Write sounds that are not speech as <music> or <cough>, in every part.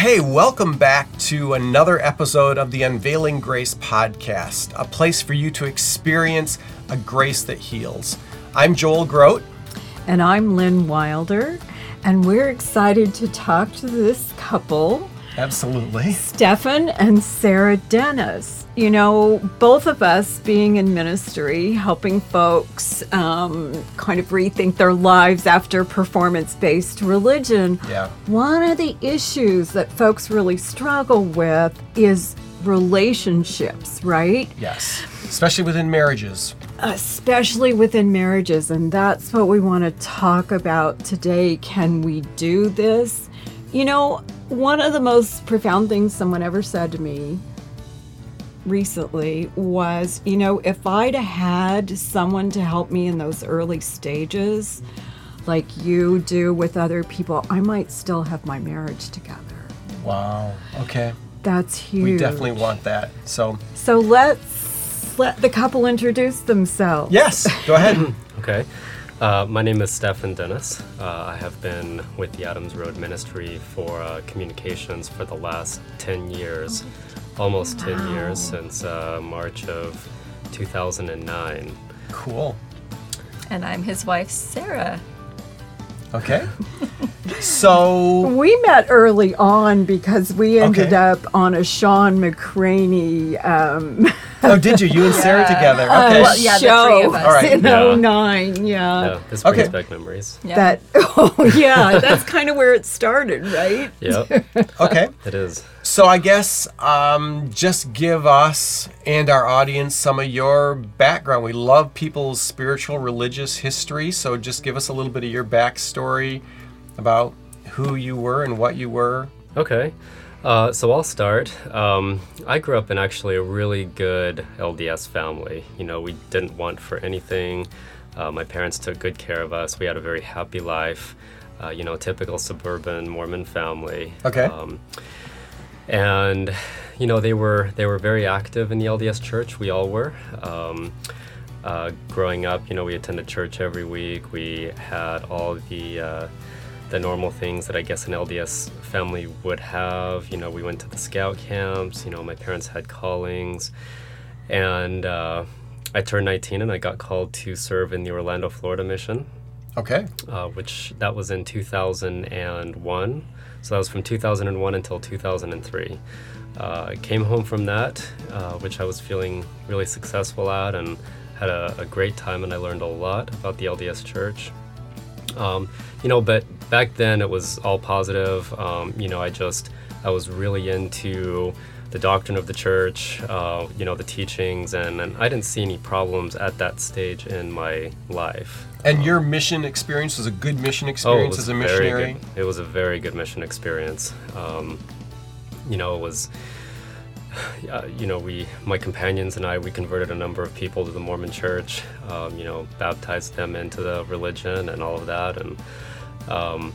Hey, welcome back to another episode of the Unveiling Grace podcast, a place for you to experience a grace that heals. I'm Joel Groat. And I'm Lynn Wilder, and we're excited to talk to this couple, Absolutely. Stefan and Sarah Dennis. You know, both of us being in ministry, helping folks um, kind of rethink their lives after performance based religion. Yeah. One of the issues that folks really struggle with is relationships, right? Yes. Especially within marriages. especially within marriages and that's what we want to talk about today can we do this you know one of the most profound things someone ever said to me recently was you know if i'd had someone to help me in those early stages like you do with other people i might still have my marriage together Wow. Okay. that's huge We definitely want that. So, so let's let the couple introduce themselves yes, go ahead. <clears throat> Okay. Uh, my name is Stefan Dennis. Uh, I have been with the Adams Road Ministry for uh, communications for the last 10 years, almost 10 years since uh, March of 2009. cool. And I'm his wife, Sarah. Okay. <laughs> So, We met early on because we ended Okay. up on a Shawn McCraney um, <laughs> oh, did you? You and Sarah together. uh, Okay. well, yeah, the show three of us. All right. in Yeah. 09. Yeah. Yeah, this brings Okay. back memories. Yeah. That, <laughs> oh, yeah, that's kind of where it started, right? Yep, <laughs> Okay. it is. So I guess um, just give us and our audience some of your background. We love people's spiritual, religious history. So just give us a little bit of your backstory about who you were and what you were. Okay. Uh, so I'll start. Um, I grew up in actually a really good LDS family. You know, we didn't want for anything. Uh, my parents took good care of us. We had a very happy life. Uh, you know, typical suburban Mormon family. Okay. Um, and you know they were they were very active in the LDS Church. We all were. Um, uh, growing up, you know, we attended church every week. We had all the uh, the normal things that I guess an LDS family would have. You know, we went to the scout camps. You know, my parents had callings, and uh, I turned 19 and I got called to serve in the Orlando, Florida mission Okay. uh, which that was in 2001. So that was from 2001 until 2003. Uh, I came home from that, uh, which I was feeling really successful at and had a, a great time, and I learned a lot about the LDS Church. Um, you know, but back then it was all positive. Um, you know, I just, I was really into the doctrine of the church, uh, you know, the teachings, and, and I didn't see any problems at that stage in my life. And your mission experience was a good mission experience as a missionary? Good. It was a very good mission experience. Um, you know, it was. Uh, you know, we, my companions and I, we converted a number of people to the Mormon Church. Um, you know, baptized them into the religion and all of that, and um,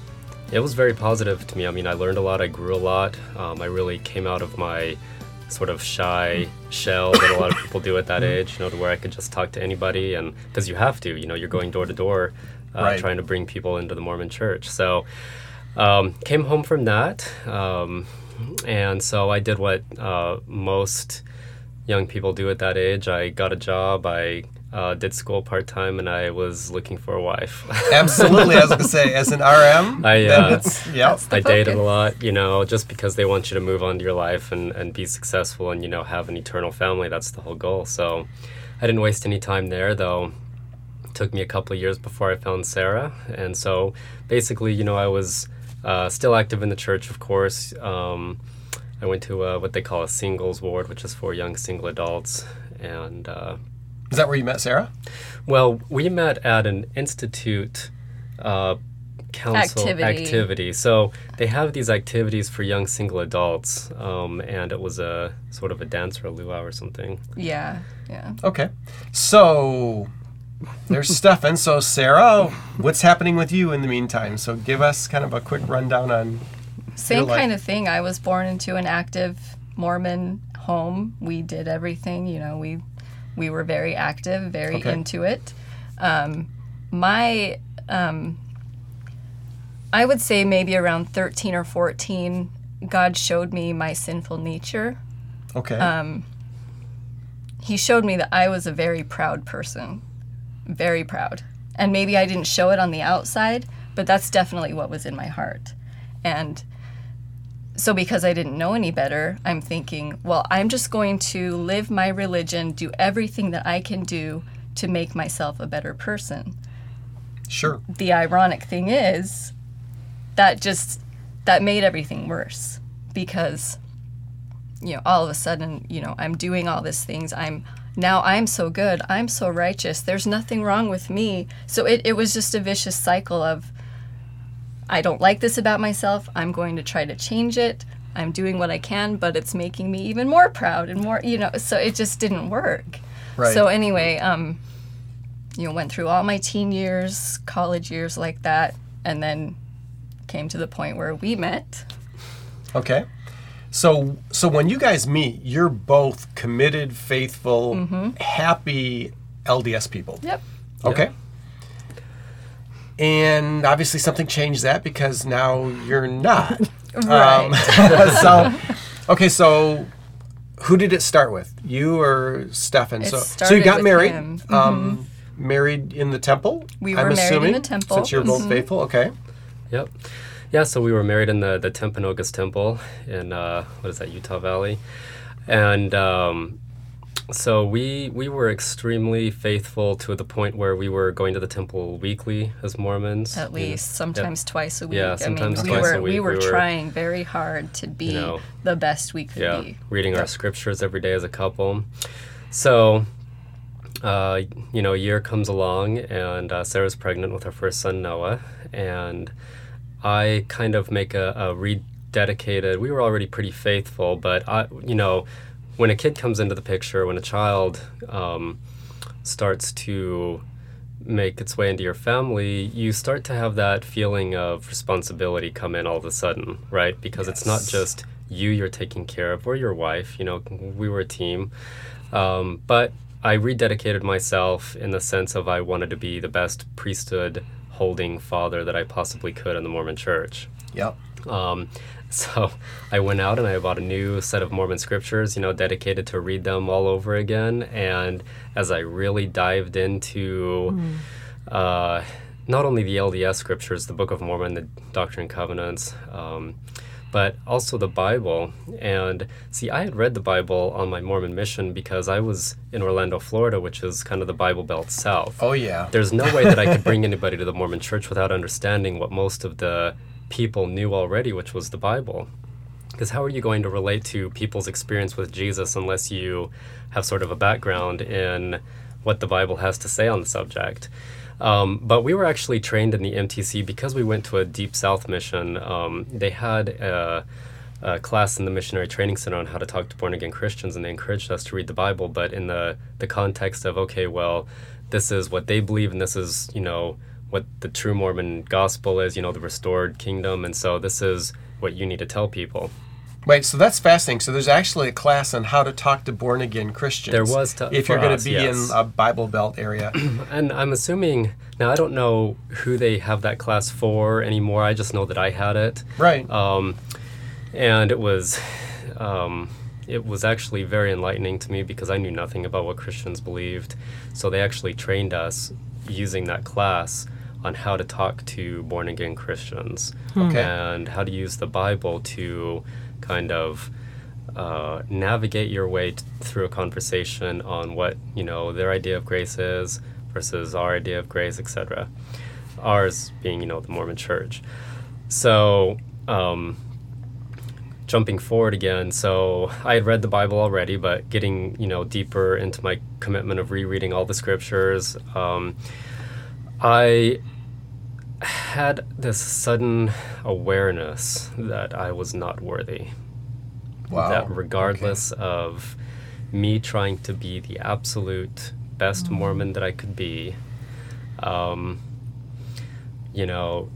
it was very positive to me. I mean, I learned a lot. I grew a lot. Um, I really came out of my sort of shy shell that a lot of people do at that age. You know, to where I could just talk to anybody, and because you have to. You know, you're going door to door, uh, Right. trying to bring people into the Mormon Church. So, um, came home from that, um, and so I did what uh, most young people do at that age. I got a job. I uh, did school part time, and I was looking for a wife. <laughs> Absolutely. I was going to say, as an RM, <laughs> I, then uh, it's, yep. I dated a lot, you know, just because they want you to move on to your life and, and be successful and, you know, have an eternal family. That's the whole goal. So I didn't waste any time there, though. It took me a couple of years before I found Sarah. And so basically, you know, I was uh, still active in the church, of course. Um, I went to uh, what they call a singles ward, which is for young single adults. And uh, Is that where you met Sarah? well, we met at an institute uh, council Activity. activity. So they have these activities for young single adults, um, and it was a sort of a dance or a luau or something. Yeah, yeah. Okay. So there's Stefan. So Sarah, what's happening with you in the meantime? So give us kind of a quick rundown on. Same kind of thing. I was born into an active Mormon home. We did everything, you know, we we were very active, very Okay. into it. Um, my um, I would say maybe around 13 or 14, God showed me my sinful nature. Okay. Um, He showed me that I was a very proud person. Very proud. And maybe I didn't show it on the outside, but that's definitely what was in my heart. And so, because I didn't know any better, I'm thinking, well, I'm just going to live my religion, do everything that I can do to make myself a better person. sure. The ironic thing is that just that made everything worse because you know all of a sudden you know i'm doing all these things i'm now i'm so good i'm so righteous there's nothing wrong with me so it, it was just a vicious cycle of i don't like this about myself i'm going to try to change it i'm doing what i can but it's making me even more proud and more you know so it just didn't work Right. so anyway um you know went through all my teen years college years like that and then came to the point where we met Okay. So so when you guys meet, you're both committed, faithful, happy LDS people. yep Okay. And obviously something changed that because now you're not. <laughs> right Um, <laughs> so okay, so who did it start with? You or Stefan? It so so you got with married. him. Um married in the temple? We I'm were married in the temple. Since you're both faithful, okay. Yep. Yeah, so we were married in the, the Timpanogos Temple in, uh, what is that, Utah Valley. And um, so we we were extremely faithful to the point where we were going to the temple weekly as Mormons. at you least sometimes twice a week Yeah, sometimes I mean, twice we a were we week. were We were, trying very hard to be know, the best we could yeah, be reading our scriptures every day as a couple. So, uh, you know, a year comes along, and uh, Sarah's pregnant with her first son Noah, and I kind of make a, a rededicated. We were already pretty faithful, but I, you know, when a kid comes into the picture, when a child um, starts to make its way into your family, you start to have that feeling of responsibility come in all of a sudden, right? Because it's not just you you're taking care of or your wife, you know, we were a team. Um, but I rededicated myself in the sense of I wanted to be the best priesthood holding father that I possibly could in the Mormon church. Yep. Um, <laughs> so I went out and I bought a new set of Mormon scriptures, you know, dedicated to read them all over again. And as I really dived into uh, not only the LDS scriptures, the Book of Mormon, the Doctrine and Covenants, um, but also the Bible. And see, I had read the Bible on my Mormon mission because I was in Orlando, Florida, which is kind of the Bible Belt South Oh yeah. there's no way that I could bring <laughs> anybody to the Mormon church without understanding what most of the people knew already, which was the Bible. Because how are you going to relate to people's experience with Jesus unless you have sort of a background in what the Bible has to say on the subject? Um, but we were actually trained in the MTC because we went to a Deep South mission. Um, they had a, a class in the Missionary Training Center on how to talk to born again Christians, and they encouraged us to read the Bible, but in the, the context of, okay, well, this is what they believe, and this is, you know, what the true Mormon gospel is, you know, the restored kingdom, and so this is what you need to tell people. Wait, so that's fascinating. So there's actually a class on how to talk to born again Christians. There was to- if you're going to be yes. in a Bible Belt area. <clears throat> And I'm assuming, now I don't know who they have that class for anymore, I just know that I had it. right. um, and it was um, it was actually very enlightening to me because I knew nothing about what Christians believed. So they actually trained us using that class on how to talk to born again Christians Okay. and how to use the Bible to kind of uh, navigate your way t- through a conversation on what you know their idea of grace is versus our idea of grace, etc. Ours being you know the Mormon Church. So um, jumping forward again, so I had read the Bible already, but getting you know deeper into my commitment of rereading all the scriptures, um, I had this sudden awareness that I was not worthy. Wow. That regardless of me trying to be the absolute best Mormon that I could be, um, you know,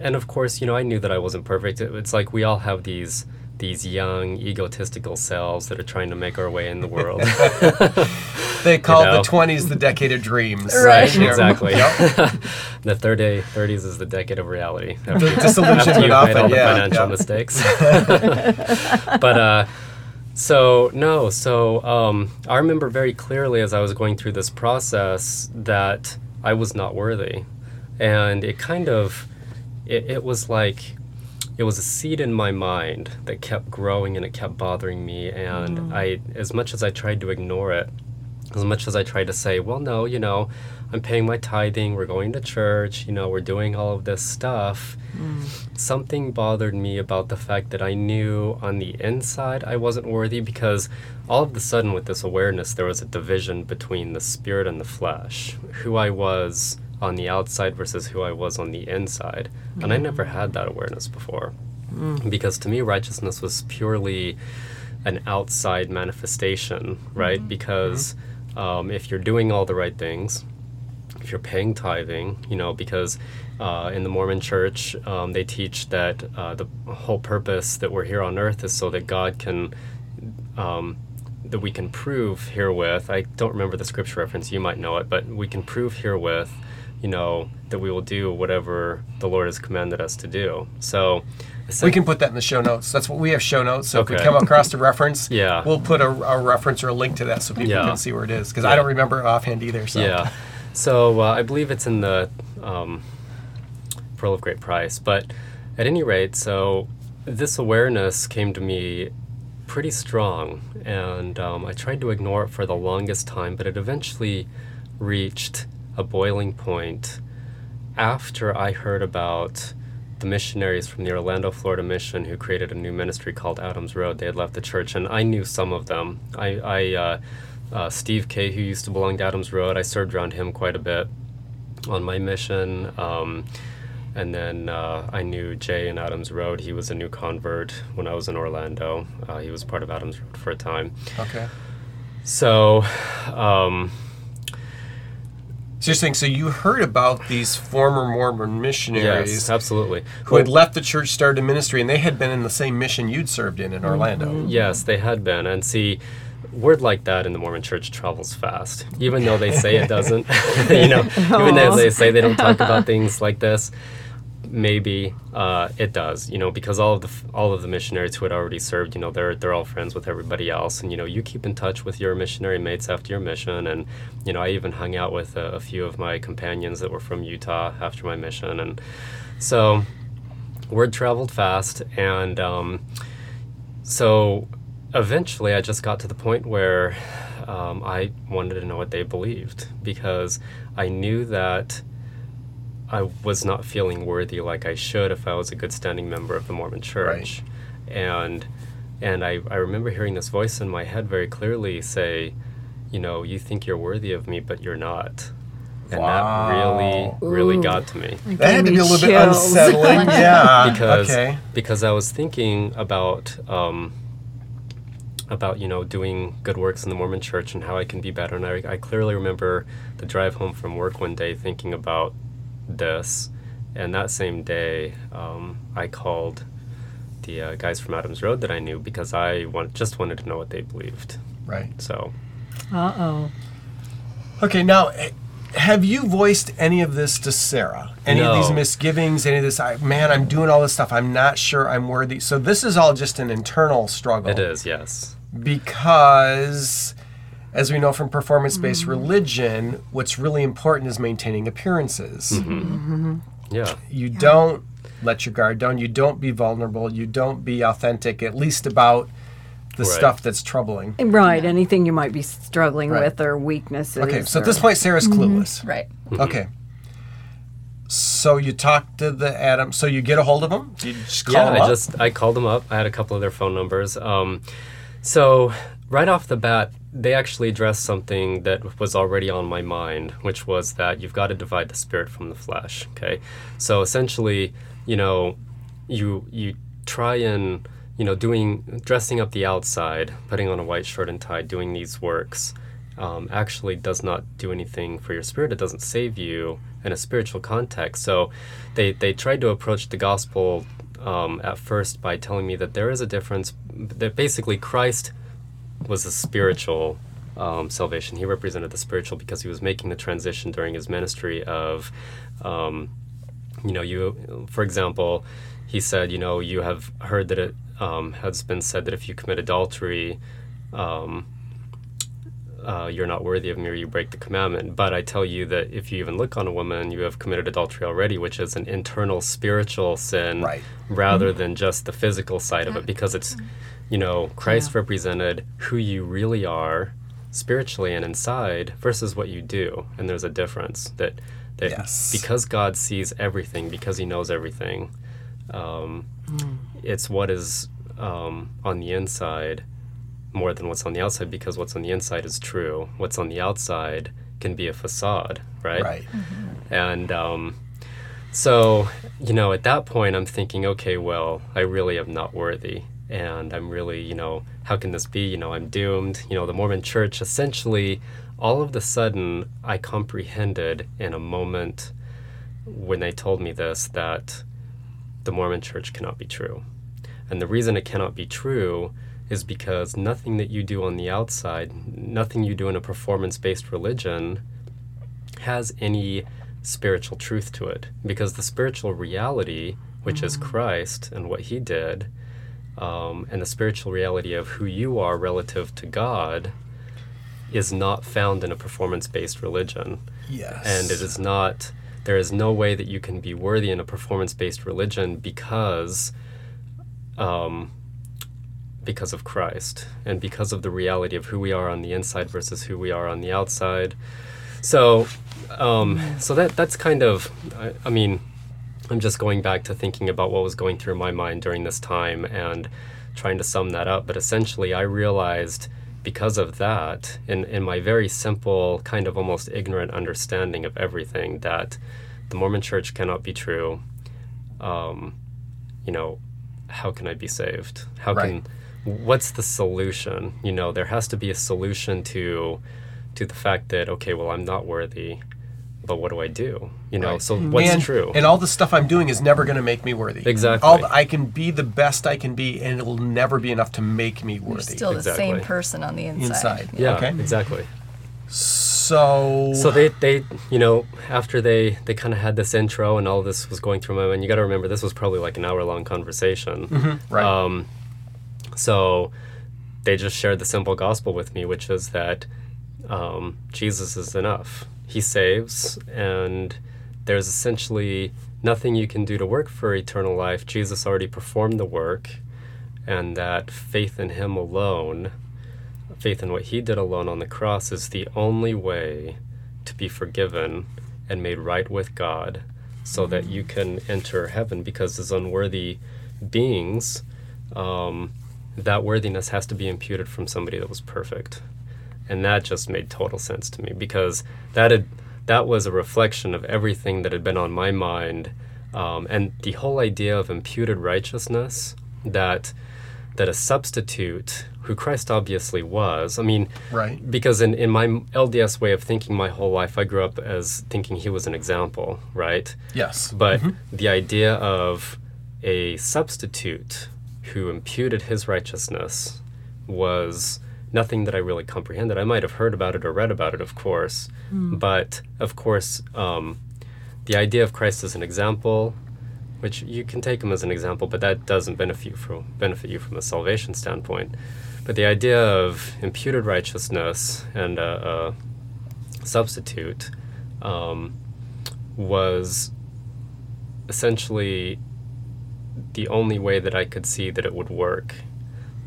and of course, you know, I knew that I wasn't perfect. It- It's like we all have these these young egotistical selves that are trying to make our way in the world. <laughs> <laughs> They call know. the 20s the decade of dreams. Right. Yeah. exactly. Yep. <laughs> the third day, 30s is the decade of reality. The After, disillusionment after you've made all the yeah, financial yeah. mistakes. <laughs> <laughs> but uh, so no, so um, I remember very clearly as I was going through this process that I was not worthy, and it kind of, it, it was like. It was a seed in my mind that kept growing and it kept bothering me. And I, as much as I tried to ignore it, as much as I tried to say, well, no, you know, I'm paying my tithing, we're going to church, you know, we're doing all of this stuff, mm. something bothered me about the fact that I knew on the inside I wasn't worthy because all of a sudden, with this awareness, there was a division between the spirit and the flesh, who I was on the outside versus who I was on the inside. And I never had that awareness before. Mm. Because to me, righteousness was purely an outside manifestation, right? Mm-hmm. Because um, if you're doing all the right things, if you're paying tithing, you know, because uh, in the Mormon church, um, they teach that uh, the whole purpose that we're here on earth is so that God can, um, that we can prove herewith. I don't remember the scripture reference, you might know it, but we can prove herewith, you know, that we will do whatever the Lord has commanded us to do. So, We can put that in the show notes. That's what we have show notes. So if we come across a reference, <laughs> Yeah. we'll put a, a reference or a link to that so people Yeah. can see where it is. Because I don't remember it offhand either. So Yeah. So uh, I believe it's in the um, Pearl of Great Price. But at any rate, so this awareness came to me pretty strong, and um, I tried to ignore it for the longest time, but it eventually reached a boiling point after I heard about the missionaries from the Orlando, Florida mission who created a new ministry called Adams Road. They had left the church, and I knew some of them. I, I uh, uh, Steve Kay, who used to belong to Adams Road, I served around him quite a bit on my mission. Um, and then uh, I knew Jay in Adams Road. He was a new convert when I was in Orlando. Uh, he was part of Adams Road for a time. Okay. So, um, So you're saying, so you heard about these former Mormon missionaries yes, absolutely. who had left the church, started a ministry, and they had been in the same mission you'd served in in Orlando. Mm-hmm. Yes, they had been. And see, word like that in the Mormon church travels fast, even though they say it doesn't. <laughs> you know, <laughs> even though they oh. say they don't talk about things like this, maybe uh, it does. You know, because all of the all of the missionaries who had already served, you know, they're they're all friends with everybody else, and you know, you keep in touch with your missionary mates after your mission, and you know, I even hung out with a, a few of my companions that were from Utah after my mission, and so word traveled fast, and um, so eventually I just got to the point where um, I wanted to know what they believed. Because I knew that I was not feeling worthy like I should if I was a good standing member of the Mormon church. And and I, I remember hearing this voice in my head very clearly say, you know, you think you're worthy of me, but you're not. And Wow. that really, really Ooh. got to me That had to be a me little bit unsettling. <laughs> yeah. because okay. because I was thinking about um, about you know doing good works in the Mormon Church and how I can be better. And I, I clearly remember the drive home from work one day thinking about this. And that same day, um, I called the uh, guys from Adams Road that I knew because I want, just wanted to know what they believed. Right. So Uh oh. Okay, now eh, have you voiced any of this to Sarah? Any of these misgivings? Any of this? I, man, I'm doing all this stuff. I'm not sure I'm worthy. So this is all just an internal struggle. it is, yes. because, as we know from performance-based mm-hmm. religion, what's really important is maintaining appearances. Mm-hmm. Mm-hmm. Yeah. You don't let your guard down. You don't be vulnerable. You don't be authentic. At least about the Right. stuff that's troubling. Right. Anything you might be struggling Right. with or weaknesses. Okay, so at this point, Sarah's clueless. Right. Okay. So you talk to the Adam. So you get a hold of them. You just call yeah, them I up? just I called them up. I had a couple of their phone numbers. Um, so right off the bat, they actually addressed something that was already on my mind, which was that you've got to divide the spirit from the flesh. Okay, so essentially, you know, you you try and you know doing dressing up the outside, putting on a white shirt and tie, doing these works, um, actually does not do anything for your spirit. It doesn't save you in a spiritual context. So, they they tried to approach the gospel um, at first by telling me that there is a difference. That basically Christ was a spiritual um, salvation. He represented the spiritual because he was making the transition during his ministry of, um, you know, you, for example, he said, you know, you have heard that it um, has been said that if you commit adultery, um, uh, you're not worthy of me or you break the commandment. But I tell you that if you even look on a woman, you have committed adultery already, which is an internal spiritual sin Right. rather Mm-hmm. than just the physical side of it because it's, you know, Christ represented who you really are spiritually and inside versus what you do. And there's a difference that, that Yes. because God sees everything, because he knows everything, um, it's what is um, on the inside more than what's on the outside because what's on the inside is true. What's on the outside can be a facade, right? Right. And um, so, you know, at that point, I'm thinking, okay, well, I really am not worthy. And I'm really, you know, how can this be? You know, I'm doomed. You know, the Mormon church, essentially, all of the sudden, I comprehended in a moment when they told me this that the Mormon church cannot be true. And the reason it cannot be true is because nothing that you do on the outside, nothing you do in a performance based religion, has any spiritual truth to it. Because the spiritual reality, which is mm-hmm. Christ and what he did, um, and the spiritual reality of who you are relative to God, is not found in a performance based religion Yes. and it is not there is no way that you can be worthy in a performance-based religion because um, because of Christ and because of the reality of who we are on the inside versus who we are on the outside. So, um, so that that's kind of, I, I mean, I'm just going back to thinking about what was going through my mind during this time and trying to sum that up. But essentially, I realized because of that, in, in my very simple, kind of almost ignorant understanding of everything, that the Mormon church cannot be true. Um, you know, how can I be saved? How Right. can, what's the solution? You know, there has to be a solution to, to the fact that, okay, well, I'm not worthy, but what do I do? You know, Right. so what's and, true? And all the stuff I'm doing is never going to make me worthy. Exactly. All I can be the best I can be, and it'll never be enough to make me You're worthy. still the same person on the inside. Inside. yeah, Okay. exactly. So. So they, they, you know, after they, they kind of had this intro and all this was going through my mind. You got to remember this was probably like an hour long conversation. right. Um, so they just shared the simple gospel with me, which is that um, Jesus is enough. He saves, and there's essentially nothing you can do to work for eternal life. Jesus already performed the work, and that faith in Him alone, faith in what He did alone on the cross, is the only way to be forgiven and made right with God so that you can enter heaven because as unworthy beings, um, that worthiness has to be imputed from somebody that was perfect. And that just made total sense to me because that had that was a reflection of everything that had been on my mind, um, and the whole idea of imputed righteousness that that a substitute who Christ obviously was. I mean, Right. Because in, in my LDS way of thinking, my whole life, I grew up as thinking he was an example, right? yes. But the idea of a substitute who imputed his righteousness was nothing that I really comprehended. I might have heard about it or read about it, of course, but of course, um, the idea of Christ as an example, which you can take him as an example, but that doesn't benefit you from benefit you from a salvation standpoint. But the idea of imputed righteousness and a, a substitute um, was essentially the only way that I could see that it would work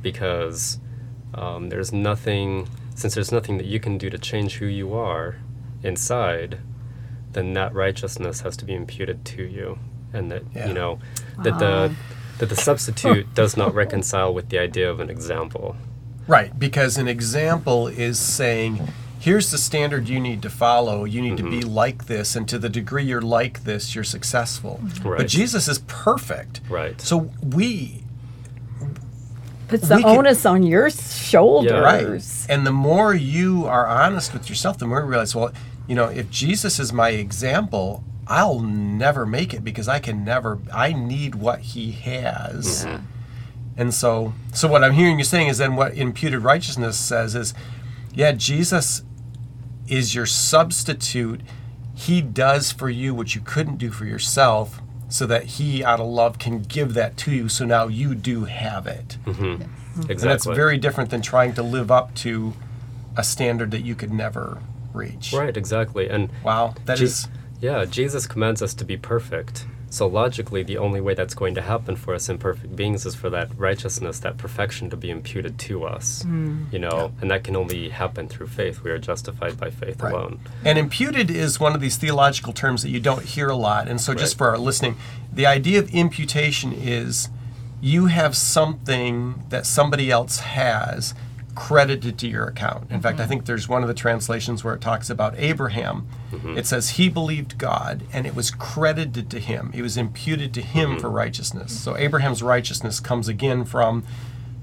because um, there's nothing, since there's nothing that you can do to change who you are inside, then that righteousness has to be imputed to you. And that, Yeah. you know, that the that the substitute does not reconcile with the idea of an example. Right, because an example is saying, here's the standard you need to follow. You need to be Mm-hmm. like this, and to the degree you're like this, you're successful. But Jesus is perfect. Right. So we, Puts the We can- onus on your shoulders. Yeah. right. And the more you are honest with yourself, the more you realize, well, you know, if Jesus is my example, I'll never make it because I can never, I need what he has. And so, so what I'm hearing you saying is then what imputed righteousness says is, yeah, Jesus is your substitute. He does for you what you couldn't do for yourself, so that He, out of love, can give that to you. So now you do have it. Mm-hmm. Exactly. And that's very different than trying to live up to a standard that you could never reach. right. Exactly. And Wow, that Je- is Yeah, Jesus commands us to be perfect. So logically, the only way that's going to happen for us imperfect beings is for that righteousness, that perfection to be imputed to us. Mm. You know, and that can only happen through faith. We are justified by faith Right. alone. And imputed is one of these theological terms that you don't hear a lot. And so, just Right. for our listening, the idea of imputation is you have something that somebody else has credited to your account. In fact, I mm-hmm. think there's one of the translations where it talks about Abraham. Mm-hmm. It says he believed God and it was credited to him. It was imputed to him mm-hmm. for righteousness. So Abraham's righteousness comes again from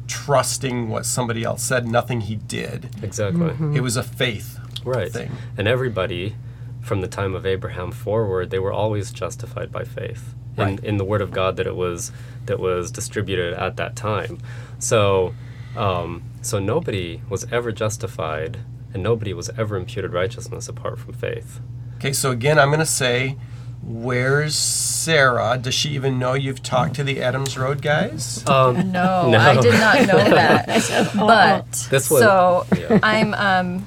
trusting what somebody else said, nothing he did. Exactly. It was a faith Right. thing. And everybody from the time of Abraham forward, they were always justified by faith in, in the word of God that it was that was distributed at that time. So um, so nobody was ever justified and nobody was ever imputed righteousness apart from faith. Okay, so again, I'm going to say, where's Sarah? Does she even know you've talked to the Adams Road guys? Um, No, <laughs> No. I did not know that. <laughs> but This was- so yeah. I'm um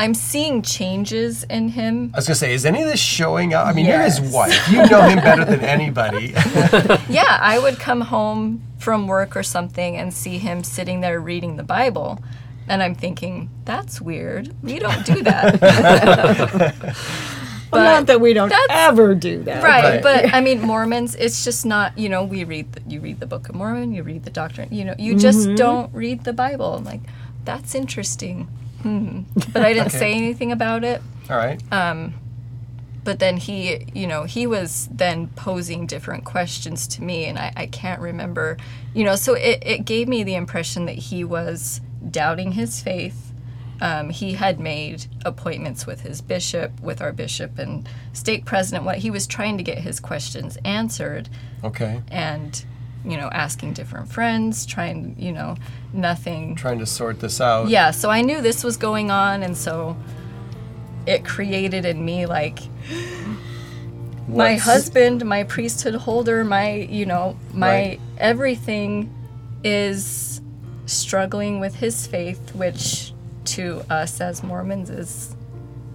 I'm seeing changes in him. I was going to say, is any of this showing up? I mean, you're his wife. You know him better than anybody. <laughs> Yeah, I would come home from work or something and see him sitting there reading the Bible. And I'm thinking, that's weird. We don't do that. <laughs> Well, not that we don't ever do that. right, Right. but I mean Mormons, it's just not, you know, we read the, you read the Book of Mormon, you read the Doctrine, you know, you just mm-hmm. don't read the Bible. I'm like, that's interesting. Hmm. But I didn't <laughs> Okay. say anything about it. All right. but then he you know he was then posing different questions to me and i, I can't remember you know so it, it gave me the impression that he was doubting his faith um, he had made appointments with his bishop with our bishop and stake president what he was trying to get his questions answered Okay. and you know asking different friends trying you know nothing Trying to sort this out. yeah so i knew this was going on and so it created in me like <gasps> my husband, my priesthood holder, my, you know, my Right. everything is struggling with his faith, which to us as Mormons is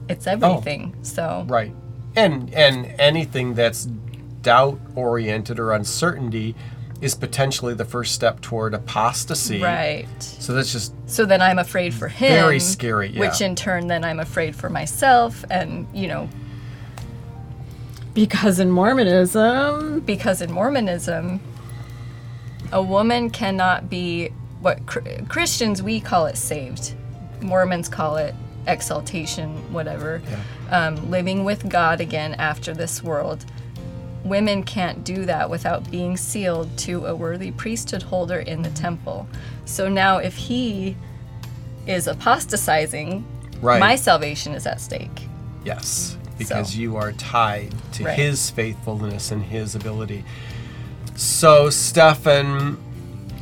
it's oh. everything. So Right. And and anything that's doubt oriented or uncertainty is potentially the first step toward apostasy. right. So that's just So then I'm afraid for him. Very scary, yeah. Which in turn then I'm afraid for myself and, you know, Because in Mormonism, because in Mormonism, a woman cannot be what cr- Christians we call it saved, Mormons call it exaltation, whatever, um, living with God again after this world. Women can't do that without being sealed to a worthy priesthood holder in the temple. So now, if he is apostatizing, right. my salvation is at stake. Yes, because So. you are tied to Right. his faithfulness and his ability. So, Stefan,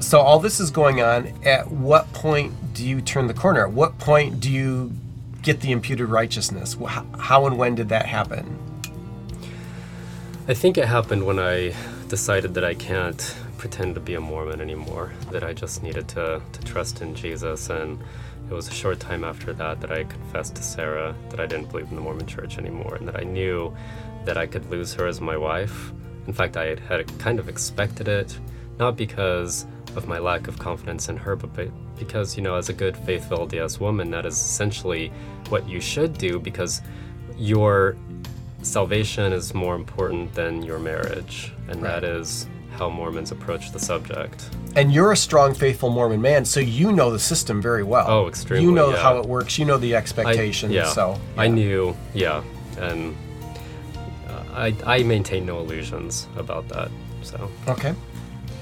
so all this is going on. At what point do you turn the corner? At what point do you get the imputed righteousness? How and when did that happen? I think it happened when I decided that I can't pretend to be a Mormon anymore, that I just needed to, to trust in Jesus. And it was a short time after that that I confessed to Sarah that I didn't believe in the Mormon church anymore and that I knew that I could lose her as my wife. In fact, I had, kind of expected it, not because of my lack of confidence in her, but because, you know, as a good faithful LDS woman, that is essentially what you should do because your salvation is more important than your marriage, and that Right. is how Mormons approach the subject. And you're a strong, faithful Mormon man, so you know the system very well. Oh, extremely, You know yeah. how it works. You know the I- expectations. yeah, So I knew, yeah, and uh, I, I maintain no illusions about that. So Okay.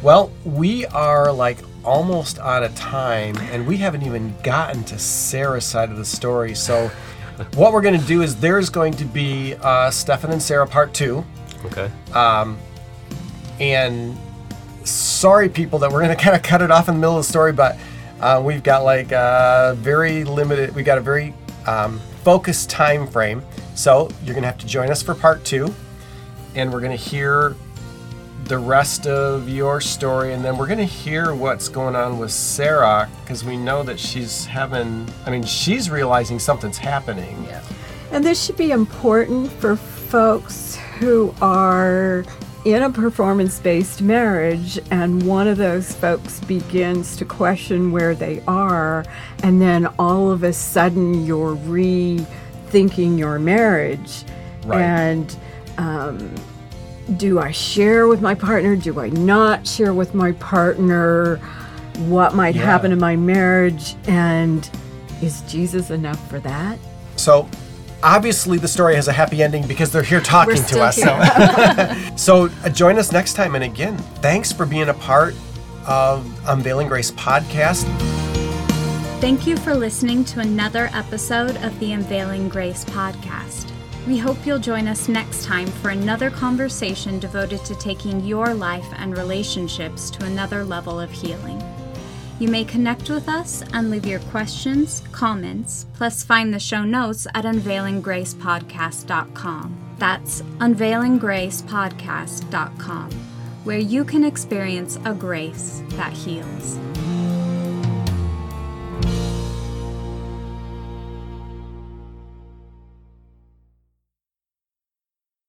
Well, we are like almost out of time, and we haven't even gotten to Sarah's side of the story. So, what we're going to do is there's going to be uh, Stefan and Sarah part two. okay, Um, And sorry, people, that we're going <laughs> to kind of cut it off in the middle of the story, but uh, we've got like a very limited, we got a very um, focused time frame. So, you're going to have to join us for part two, and we're going to hear the rest of your story, and then we're going to hear what's going on with Sarah because we know that she's having, I mean, she's realizing something's happening. Yeah. And this should be important for folks who are in a performance based marriage and one of those folks begins to question where they are, and then all of a sudden you're rethinking your marriage. Right. And um, do I share with my partner? Do I not share with my partner? What might Yeah. happen in my marriage? And is Jesus enough for that? So, obviously, the story has a happy ending because they're here talking We're to us. here. <laughs> <laughs> So, uh, join us next time. And again, thanks for being a part of Unveiling Grace podcast. Thank you for listening to another episode of the Unveiling Grace podcast. We hope you'll join us next time for another conversation devoted to taking your life and relationships to another level of healing. You may connect with us and leave your questions, comments, plus find the show notes at unveilinggracepodcast.com. That's unveilinggracepodcast.com, where you can experience a grace that heals.